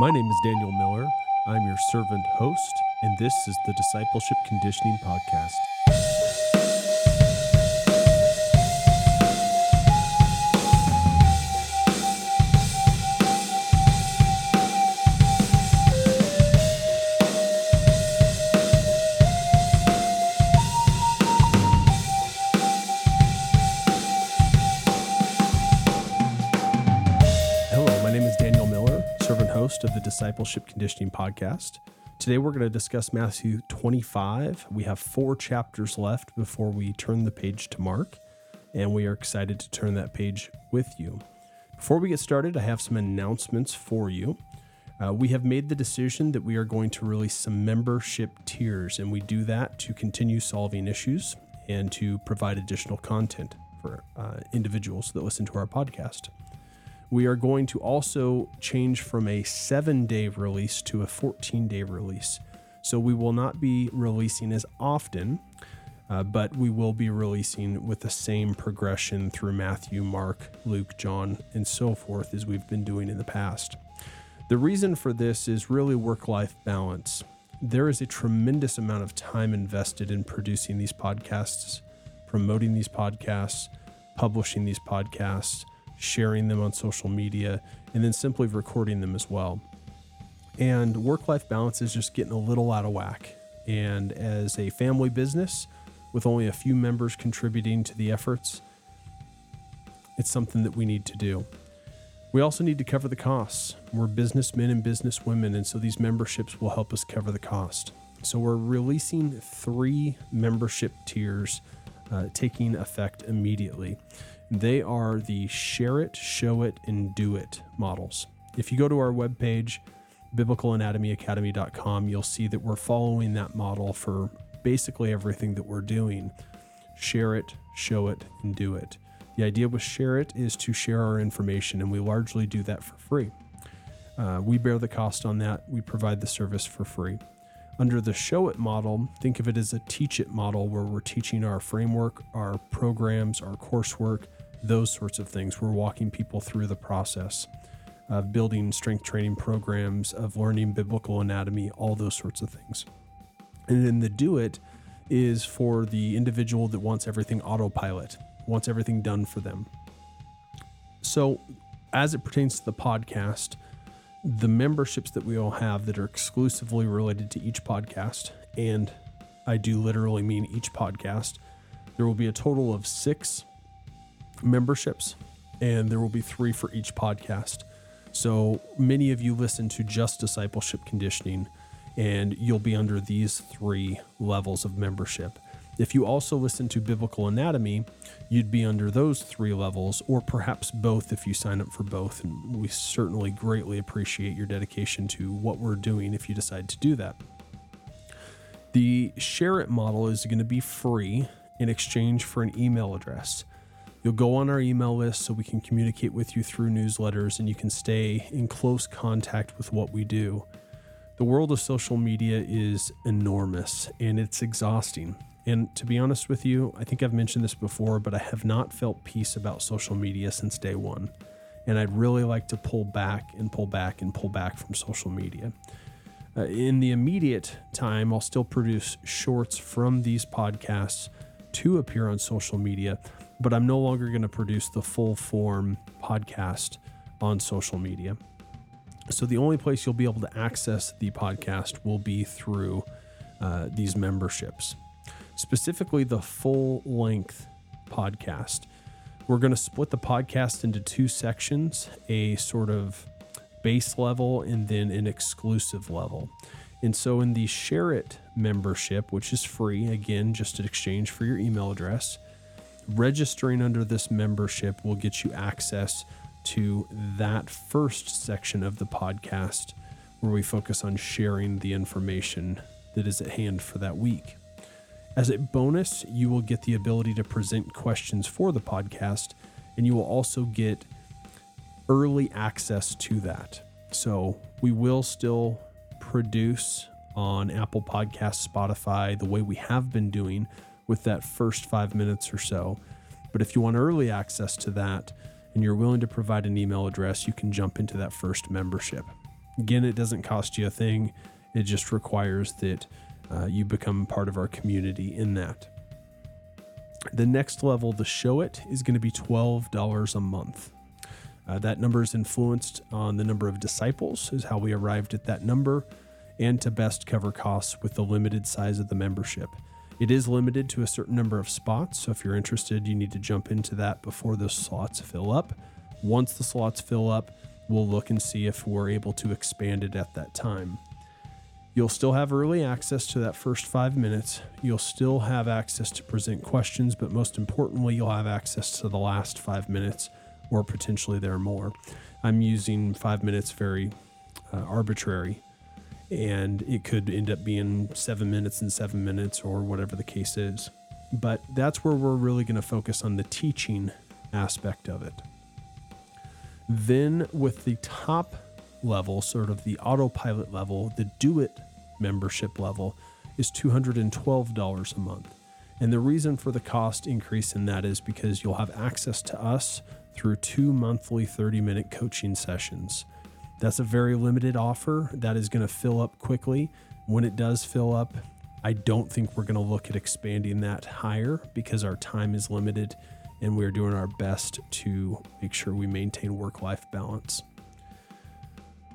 My name is Daniel Miller. I'm your servant host, and this is the Discipleship Conditioning Podcast. Discipleship Conditioning Podcast. Today we're going to discuss Matthew 25. We have four chapters left before we turn the page to Mark, and we are excited to turn that page with you. Before we get started, I have some announcements for you. Uh, we have made the decision that we are going to release some membership tiers, and we do that to continue solving issues and to provide additional content for uh, individuals that listen to our podcast. We are going to also change from a seven day release to a 14 day release. So we will not be releasing as often, uh, but we will be releasing with the same progression through Matthew, Mark, Luke, John, and so forth as we've been doing in the past. The reason for this is really work life balance. There is a tremendous amount of time invested in producing these podcasts, promoting these podcasts, publishing these podcasts, sharing them on social media, and then simply recording them as well. And work life balance is just getting a little out of whack. And as a family business with only a few members contributing to the efforts, it's something that we need to do. We also need to cover the costs. We're businessmen and businesswomen, and so these memberships will help us cover the cost. So we're releasing three membership tiers uh, taking effect immediately. They are the share it, show it, and do it models. If you go to our webpage, biblicalanatomyacademy.com, you'll see that we're following that model for basically everything that we're doing. Share it, show it, and do it. The idea with Share It is to share our information, and we largely do that for free. Uh, we bear the cost on that, we provide the service for free. Under the Show It model, think of it as a Teach It model where we're teaching our framework, our programs, our coursework, those sorts of things. We're walking people through the process of building strength training programs, of learning biblical anatomy, all those sorts of things. And then the Do It is for the individual that wants everything autopilot, wants everything done for them. So, as it pertains to the podcast, the memberships that we all have that are exclusively related to each podcast, and I do literally mean each podcast, there will be a total of six memberships, and there will be three for each podcast. So many of you listen to just discipleship conditioning, and you'll be under these three levels of membership. If you also listen to biblical anatomy, you'd be under those three levels, or perhaps both if you sign up for both. And we certainly greatly appreciate your dedication to what we're doing if you decide to do that. The share it model is going to be free in exchange for an email address. You'll go on our email list so we can communicate with you through newsletters and you can stay in close contact with what we do. The world of social media is enormous and it's exhausting. And to be honest with you, I think I've mentioned this before, but I have not felt peace about social media since day one. And I'd really like to pull back and pull back and pull back from social media. Uh, in the immediate time, I'll still produce shorts from these podcasts to appear on social media, but I'm no longer going to produce the full form podcast on social media. So the only place you'll be able to access the podcast will be through uh, these memberships, specifically the full length podcast. We're going to split the podcast into two sections a sort of base level and then an exclusive level. And so in the Share It membership, which is free, again, just in exchange for your email address, registering under this membership will get you access to that first section of the podcast where we focus on sharing the information that is at hand for that week. As a bonus, you will get the ability to present questions for the podcast, and you will also get early access to that. So we will still produce on Apple Podcasts, Spotify, the way we have been doing with that first five minutes or so. But if you want early access to that and you're willing to provide an email address, you can jump into that first membership. Again, it doesn't cost you a thing, it just requires that uh, you become part of our community in that. The next level, the Show It, is going to be $12 a month. Uh, that number is influenced on the number of disciples, is how we arrived at that number, and to best cover costs with the limited size of the membership. It is limited to a certain number of spots, so if you're interested, you need to jump into that before those slots fill up. Once the slots fill up, we'll look and see if we're able to expand it at that time. You'll still have early access to that first five minutes. You'll still have access to present questions, but most importantly, you'll have access to the last five minutes or potentially there are more. I'm using five minutes very uh, arbitrary, and it could end up being seven minutes and seven minutes or whatever the case is. But that's where we're really going to focus on the teaching aspect of it. Then, with the top level, sort of the autopilot level, the do it membership level is $212 a month. And the reason for the cost increase in that is because you'll have access to us through two monthly 30 minute coaching sessions. That's a very limited offer that is going to fill up quickly. When it does fill up, I don't think we're going to look at expanding that higher because our time is limited and we're doing our best to make sure we maintain work life balance.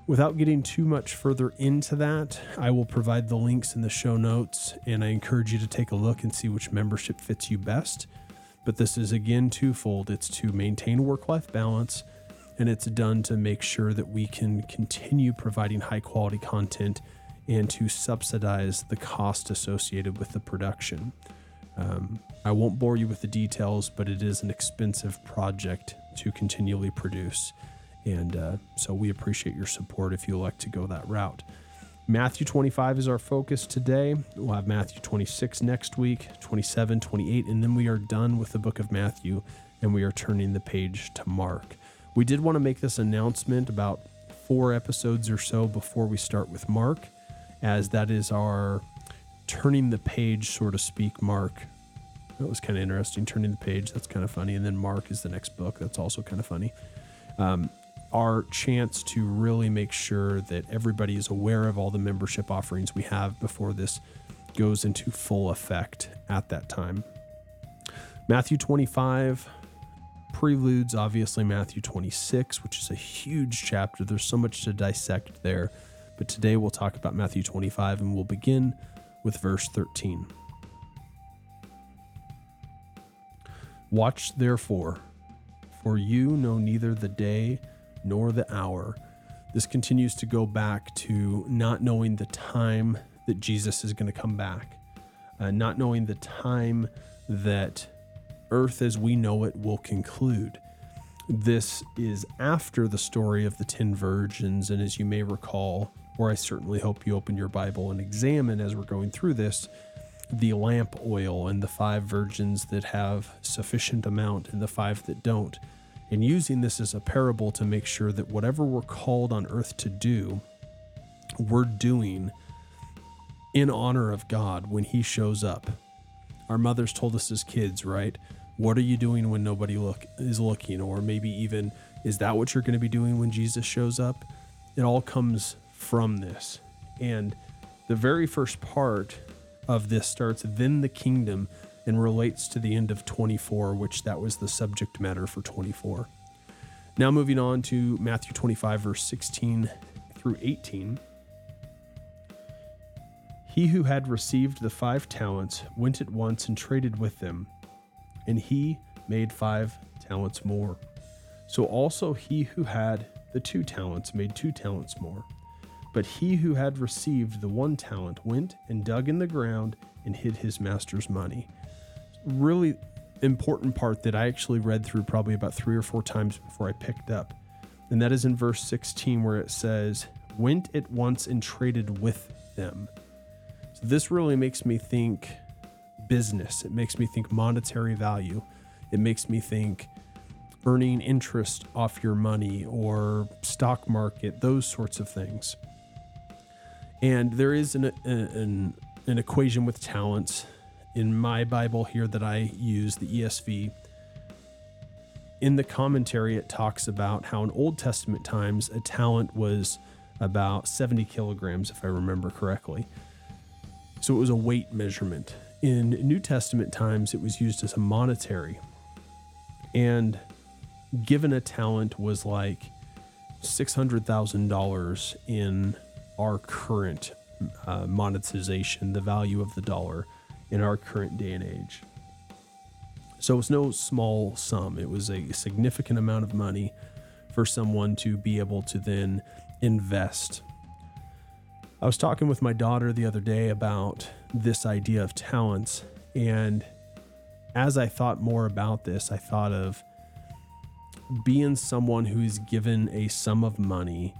Without getting too much further into that, I will provide the links in the show notes and I encourage you to take a look and see which membership fits you best. But this is again twofold it's to maintain work life balance and it's done to make sure that we can continue providing high quality content and to subsidize the cost associated with the production. Um, I won't bore you with the details, but it is an expensive project to continually produce. And uh, so we appreciate your support if you elect to go that route. Matthew 25 is our focus today. We'll have Matthew 26 next week, 27, 28, and then we are done with the book of Matthew and we are turning the page to Mark. We did want to make this announcement about four episodes or so before we start with Mark, as that is our turning the page, so to speak, Mark. That was kind of interesting. Turning the page, that's kind of funny. And then Mark is the next book. That's also kind of funny. Um, our chance to really make sure that everybody is aware of all the membership offerings we have before this goes into full effect at that time. Matthew 25 preludes, obviously, Matthew 26, which is a huge chapter. There's so much to dissect there. But today we'll talk about Matthew 25 and we'll begin with verse 13. Watch therefore, for you know neither the day nor the hour. This continues to go back to not knowing the time that Jesus is going to come back, uh, not knowing the time that earth as we know it will conclude. This is after the story of the 10 virgins, and as you may recall, or I certainly hope you open your Bible and examine as we're going through this, the lamp oil and the five virgins that have sufficient amount and the five that don't and using this as a parable to make sure that whatever we're called on earth to do, we're doing in honor of God when He shows up. Our mothers told us as kids, right? What are you doing when nobody look is looking? Or maybe even, is that what you're going to be doing when Jesus shows up? It all comes from this. And the very first part of this starts, then the kingdom and relates to the end of 24, which that was the subject matter for 24. Now, moving on to Matthew 25, verse 16 through 18. He who had received the five talents went at once and traded with them, and he made five talents more. So also he who had the two talents made two talents more. But he who had received the one talent went and dug in the ground and hid his master's money really important part that I actually read through probably about three or four times before I picked up. And that is in verse 16, where it says, Went at once and traded with them. So this really makes me think business. It makes me think monetary value. It makes me think earning interest off your money or stock market, those sorts of things. And there is an, an, an equation with talents in my Bible here that I use, the ESV, in the commentary, it talks about how in Old Testament times a talent was about 70 kilograms, if I remember correctly. So it was a weight measurement. In New Testament times, it was used as a monetary. And given a talent was like $600,000 in our current uh, monetization, the value of the dollar in our current day and age. So it's no small sum. It was a significant amount of money for someone to be able to then invest. I was talking with my daughter the other day about this idea of talents. And as I thought more about this, I thought of being someone who is given a sum of money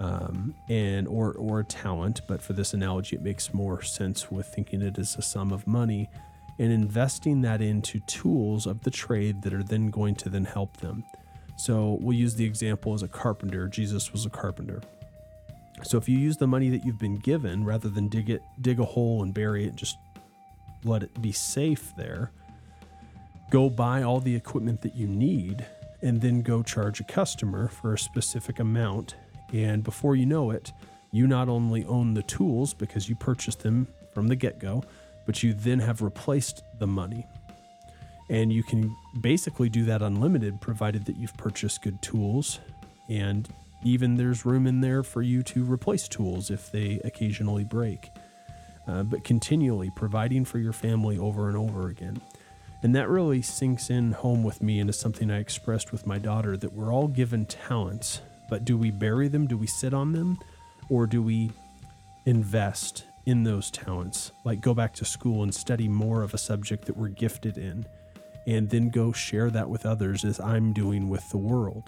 um, and or or talent, but for this analogy, it makes more sense with thinking it as a sum of money and investing that into tools of the trade that are then going to then help them. So we'll use the example as a carpenter. Jesus was a carpenter. So if you use the money that you've been given rather than dig it, dig a hole and bury it, just let it be safe there. Go buy all the equipment that you need and then go charge a customer for a specific amount. And before you know it, you not only own the tools because you purchased them from the get go, but you then have replaced the money. And you can basically do that unlimited, provided that you've purchased good tools. And even there's room in there for you to replace tools if they occasionally break. Uh, but continually providing for your family over and over again. And that really sinks in home with me and is something I expressed with my daughter that we're all given talents, but do we bury them? Do we sit on them? Or do we invest in those talents? Like go back to school and study more of a subject that we're gifted in, and then go share that with others as I'm doing with the world.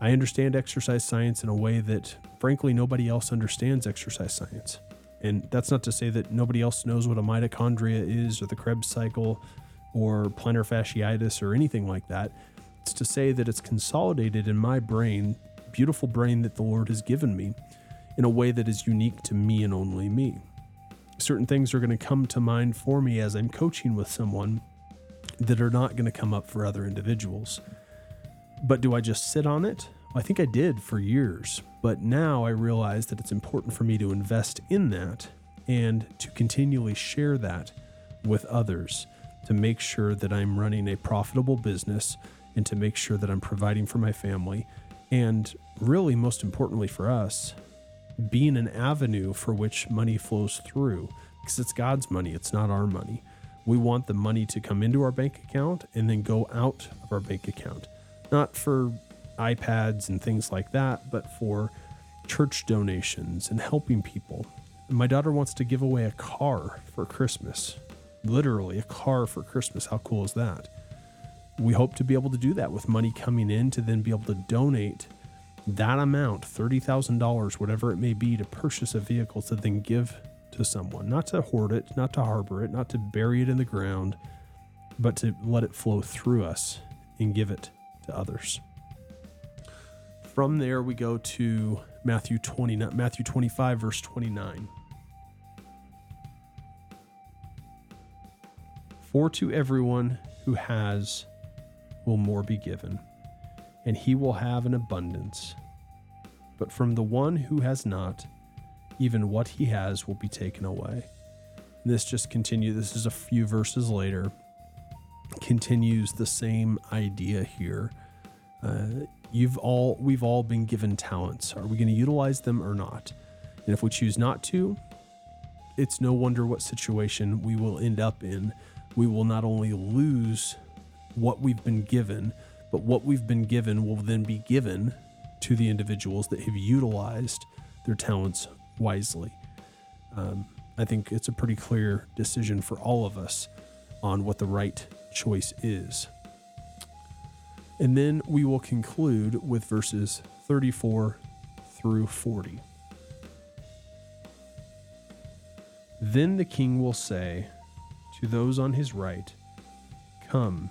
I understand exercise science in a way that, frankly, nobody else understands exercise science. And that's not to say that nobody else knows what a mitochondria is or the Krebs cycle or plantar fasciitis or anything like that. It's to say that it's consolidated in my brain, beautiful brain that the Lord has given me, in a way that is unique to me and only me. Certain things are going to come to mind for me as I'm coaching with someone that are not going to come up for other individuals. But do I just sit on it? I think I did for years, but now I realize that it's important for me to invest in that and to continually share that with others to make sure that I'm running a profitable business and to make sure that I'm providing for my family. And really, most importantly for us, being an avenue for which money flows through because it's God's money, it's not our money. We want the money to come into our bank account and then go out of our bank account. Not for iPads and things like that, but for church donations and helping people. My daughter wants to give away a car for Christmas literally a car for Christmas. How cool is that? We hope to be able to do that with money coming in to then be able to donate that amount, $30,000, whatever it may be, to purchase a vehicle to then give to someone. Not to hoard it, not to harbor it, not to bury it in the ground, but to let it flow through us and give it to others. From there, we go to Matthew 20, Matthew 25, verse 29. For to everyone who has will more be given, and he will have an abundance. But from the one who has not, even what he has will be taken away. And this just continues, this is a few verses later, continues the same idea here. Uh, you've all we've all been given talents. Are we going to utilize them or not? And if we choose not to, it's no wonder what situation we will end up in we will not only lose what we've been given, but what we've been given will then be given to the individuals that have utilized their talents wisely. Um, I think it's a pretty clear decision for all of us on what the right choice is. And then we will conclude with verses 34 through 40. Then the king will say, to those on his right, Come,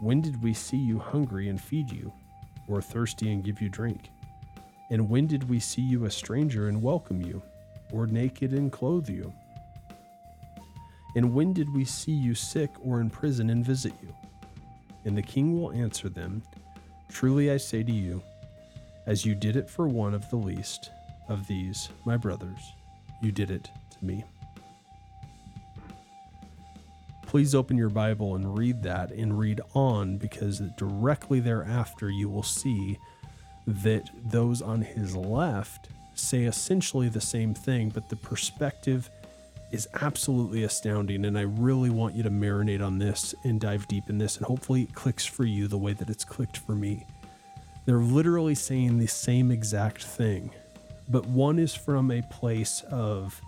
when did we see you hungry and feed you, or thirsty and give you drink? And when did we see you a stranger and welcome you, or naked and clothe you? And when did we see you sick or in prison and visit you? And the king will answer them, Truly I say to you, as you did it for one of the least of these, my brothers, you did it to me. Please open your Bible and read that and read on because directly thereafter you will see that those on his left say essentially the same thing, but the perspective is absolutely astounding. And I really want you to marinate on this and dive deep in this, and hopefully it clicks for you the way that it's clicked for me. They're literally saying the same exact thing, but one is from a place of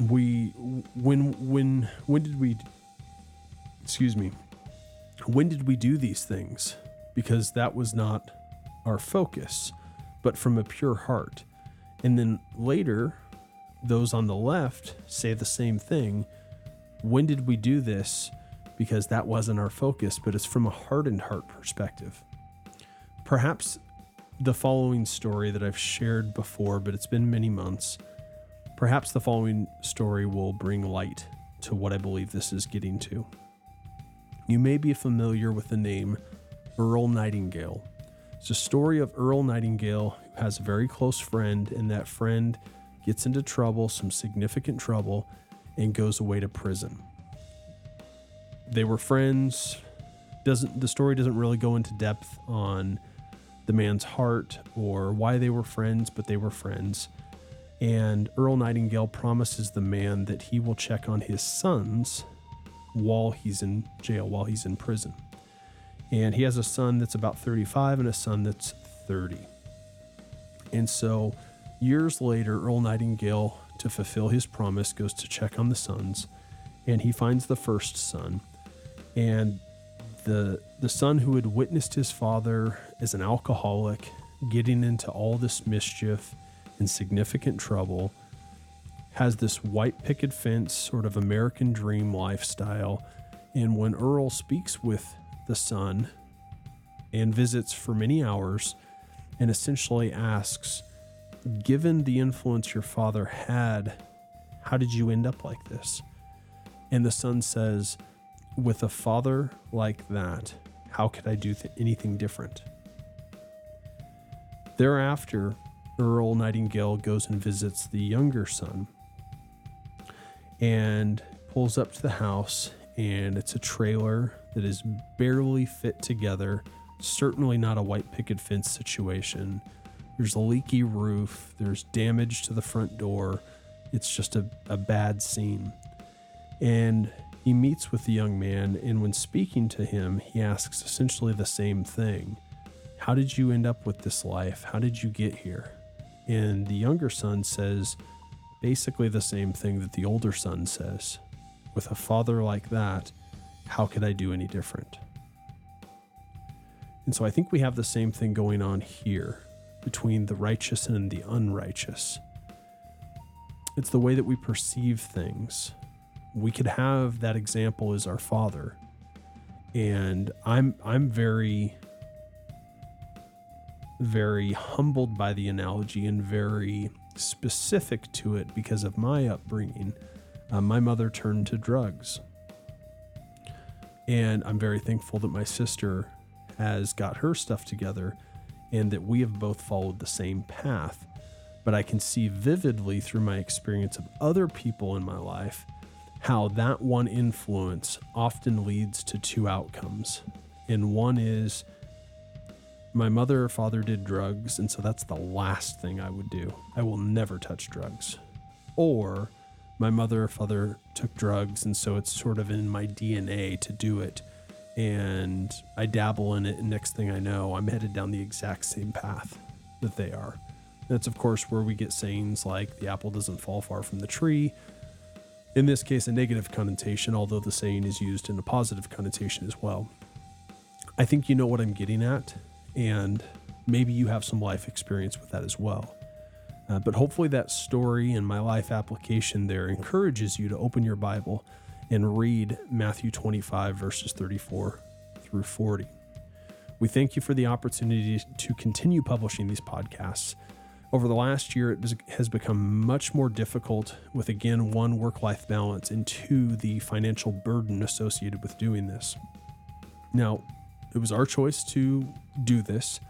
we when when when did we excuse me when did we do these things? Because that was not our focus but from a pure heart. And then later those on the left say the same thing. When did we do this? Because that wasn't our focus but it's from a hardened heart perspective. Perhaps the following story that I've shared before but it's been many months Perhaps the following story will bring light to what I believe this is getting to. You may be familiar with the name Earl Nightingale. It's a story of Earl Nightingale who has a very close friend, and that friend gets into trouble, some significant trouble, and goes away to prison. They were friends. Doesn't the story doesn't really go into depth on the man's heart or why they were friends, but they were friends. And Earl Nightingale promises the man that he will check on his sons while he's in jail, while he's in prison. And he has a son that's about 35 and a son that's 30. And so years later, Earl Nightingale, to fulfill his promise, goes to check on the sons and he finds the first son. And the the son who had witnessed his father as an alcoholic getting into all this mischief in significant trouble, has this white picket fence, sort of American dream lifestyle. And when Earl speaks with the son and visits for many hours and essentially asks, Given the influence your father had, how did you end up like this? And the son says, With a father like that, how could I do th- anything different? Thereafter, Earl Nightingale goes and visits the younger son and pulls up to the house, and it's a trailer that is barely fit together. Certainly not a white picket fence situation. There's a leaky roof, there's damage to the front door. It's just a, a bad scene. And he meets with the young man, and when speaking to him, he asks essentially the same thing How did you end up with this life? How did you get here? And the younger son says basically the same thing that the older son says. With a father like that, how could I do any different? And so I think we have the same thing going on here between the righteous and the unrighteous. It's the way that we perceive things. We could have that example as our father. And I'm I'm very very humbled by the analogy and very specific to it because of my upbringing. Uh, my mother turned to drugs. And I'm very thankful that my sister has got her stuff together and that we have both followed the same path. But I can see vividly through my experience of other people in my life how that one influence often leads to two outcomes. And one is my mother or father did drugs, and so that's the last thing I would do. I will never touch drugs. Or my mother or father took drugs, and so it's sort of in my DNA to do it. And I dabble in it, and next thing I know, I'm headed down the exact same path that they are. That's, of course, where we get sayings like the apple doesn't fall far from the tree. In this case, a negative connotation, although the saying is used in a positive connotation as well. I think you know what I'm getting at and maybe you have some life experience with that as well. Uh, but hopefully, that story and my life application there encourages you to open your Bible and read Matthew 25, verses 34 through 40. We thank you for the opportunity to continue publishing these podcasts. Over the last year, it has become much more difficult with, again, one, work life balance, and two, the financial burden associated with doing this. Now, it was our choice to do this,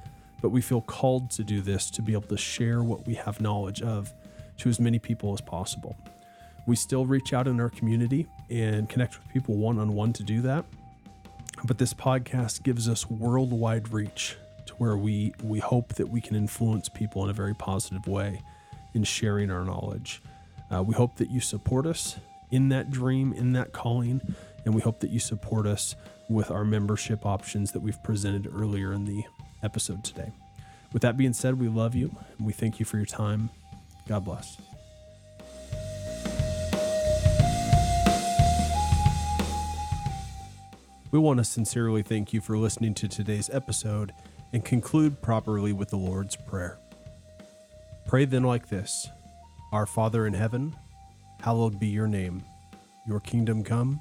but we feel called to do this to be able to share what we have knowledge of to as many people as possible. We still reach out in our community and connect with people one on one to do that. But this podcast gives us worldwide reach to where we, we hope that we can influence people in a very positive way in sharing our knowledge. Uh, we hope that you support us in that dream, in that calling, and we hope that you support us with our membership options that we've presented earlier in the episode today. With that being said, we love you and we thank you for your time. God bless. We want to sincerely thank you for listening to today's episode and conclude properly with the Lord's Prayer. Pray then like this Our Father in heaven, hallowed be your name. Your kingdom come,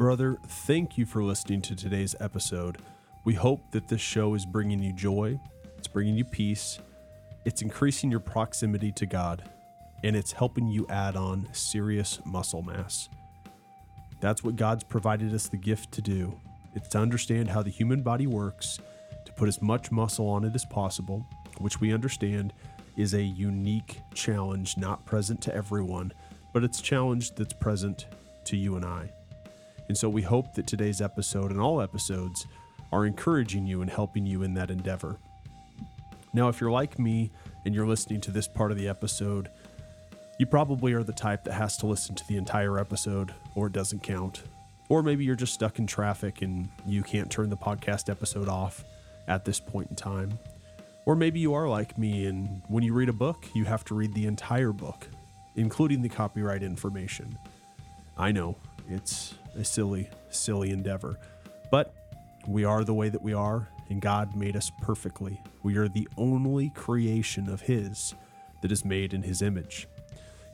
Brother, thank you for listening to today's episode. We hope that this show is bringing you joy, it's bringing you peace, it's increasing your proximity to God, and it's helping you add on serious muscle mass. That's what God's provided us the gift to do. It's to understand how the human body works, to put as much muscle on it as possible, which we understand is a unique challenge not present to everyone, but it's a challenge that's present to you and I. And so we hope that today's episode and all episodes are encouraging you and helping you in that endeavor. Now, if you're like me and you're listening to this part of the episode, you probably are the type that has to listen to the entire episode or it doesn't count. Or maybe you're just stuck in traffic and you can't turn the podcast episode off at this point in time. Or maybe you are like me and when you read a book, you have to read the entire book, including the copyright information. I know, it's a silly, silly endeavor. But we are the way that we are, and God made us perfectly. We are the only creation of His that is made in His image.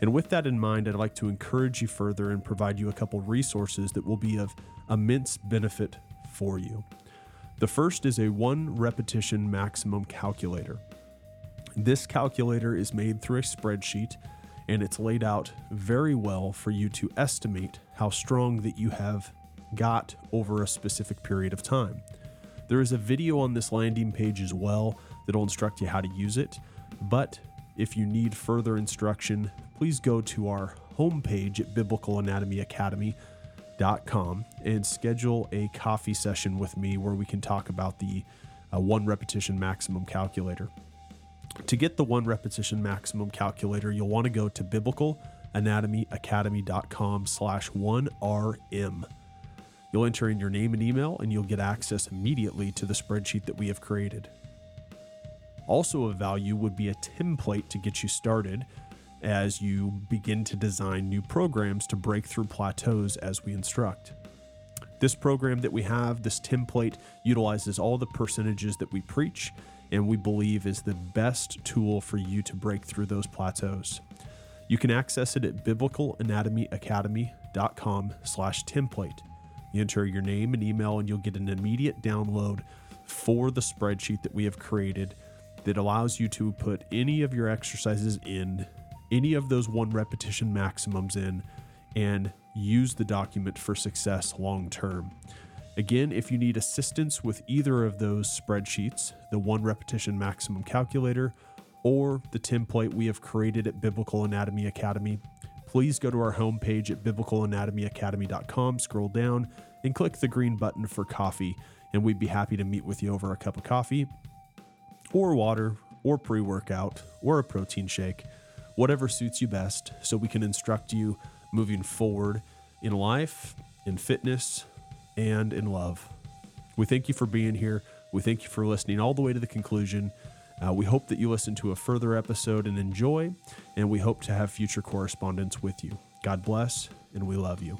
And with that in mind, I'd like to encourage you further and provide you a couple resources that will be of immense benefit for you. The first is a one repetition maximum calculator. This calculator is made through a spreadsheet and it's laid out very well for you to estimate how strong that you have got over a specific period of time. There is a video on this landing page as well that'll instruct you how to use it, but if you need further instruction, please go to our homepage at biblicalanatomyacademy.com and schedule a coffee session with me where we can talk about the uh, one repetition maximum calculator. To get the one repetition maximum calculator, you'll want to go to biblicalanatomyacademy.com slash 1RM. You'll enter in your name and email, and you'll get access immediately to the spreadsheet that we have created. Also, of value would be a template to get you started as you begin to design new programs to break through plateaus as we instruct. This program that we have, this template, utilizes all the percentages that we preach and we believe is the best tool for you to break through those plateaus. You can access it at biblicalanatomyacademy.com slash template. You enter your name and email, and you'll get an immediate download for the spreadsheet that we have created that allows you to put any of your exercises in, any of those one repetition maximums in, and use the document for success long term. Again, if you need assistance with either of those spreadsheets, the one repetition maximum calculator or the template we have created at Biblical Anatomy Academy, please go to our homepage at biblicalanatomyacademy.com, scroll down, and click the green button for coffee. And we'd be happy to meet with you over a cup of coffee, or water, or pre workout, or a protein shake, whatever suits you best, so we can instruct you moving forward in life, in fitness, and in love. We thank you for being here. We thank you for listening all the way to the conclusion. Uh, we hope that you listen to a further episode and enjoy, and we hope to have future correspondence with you. God bless, and we love you.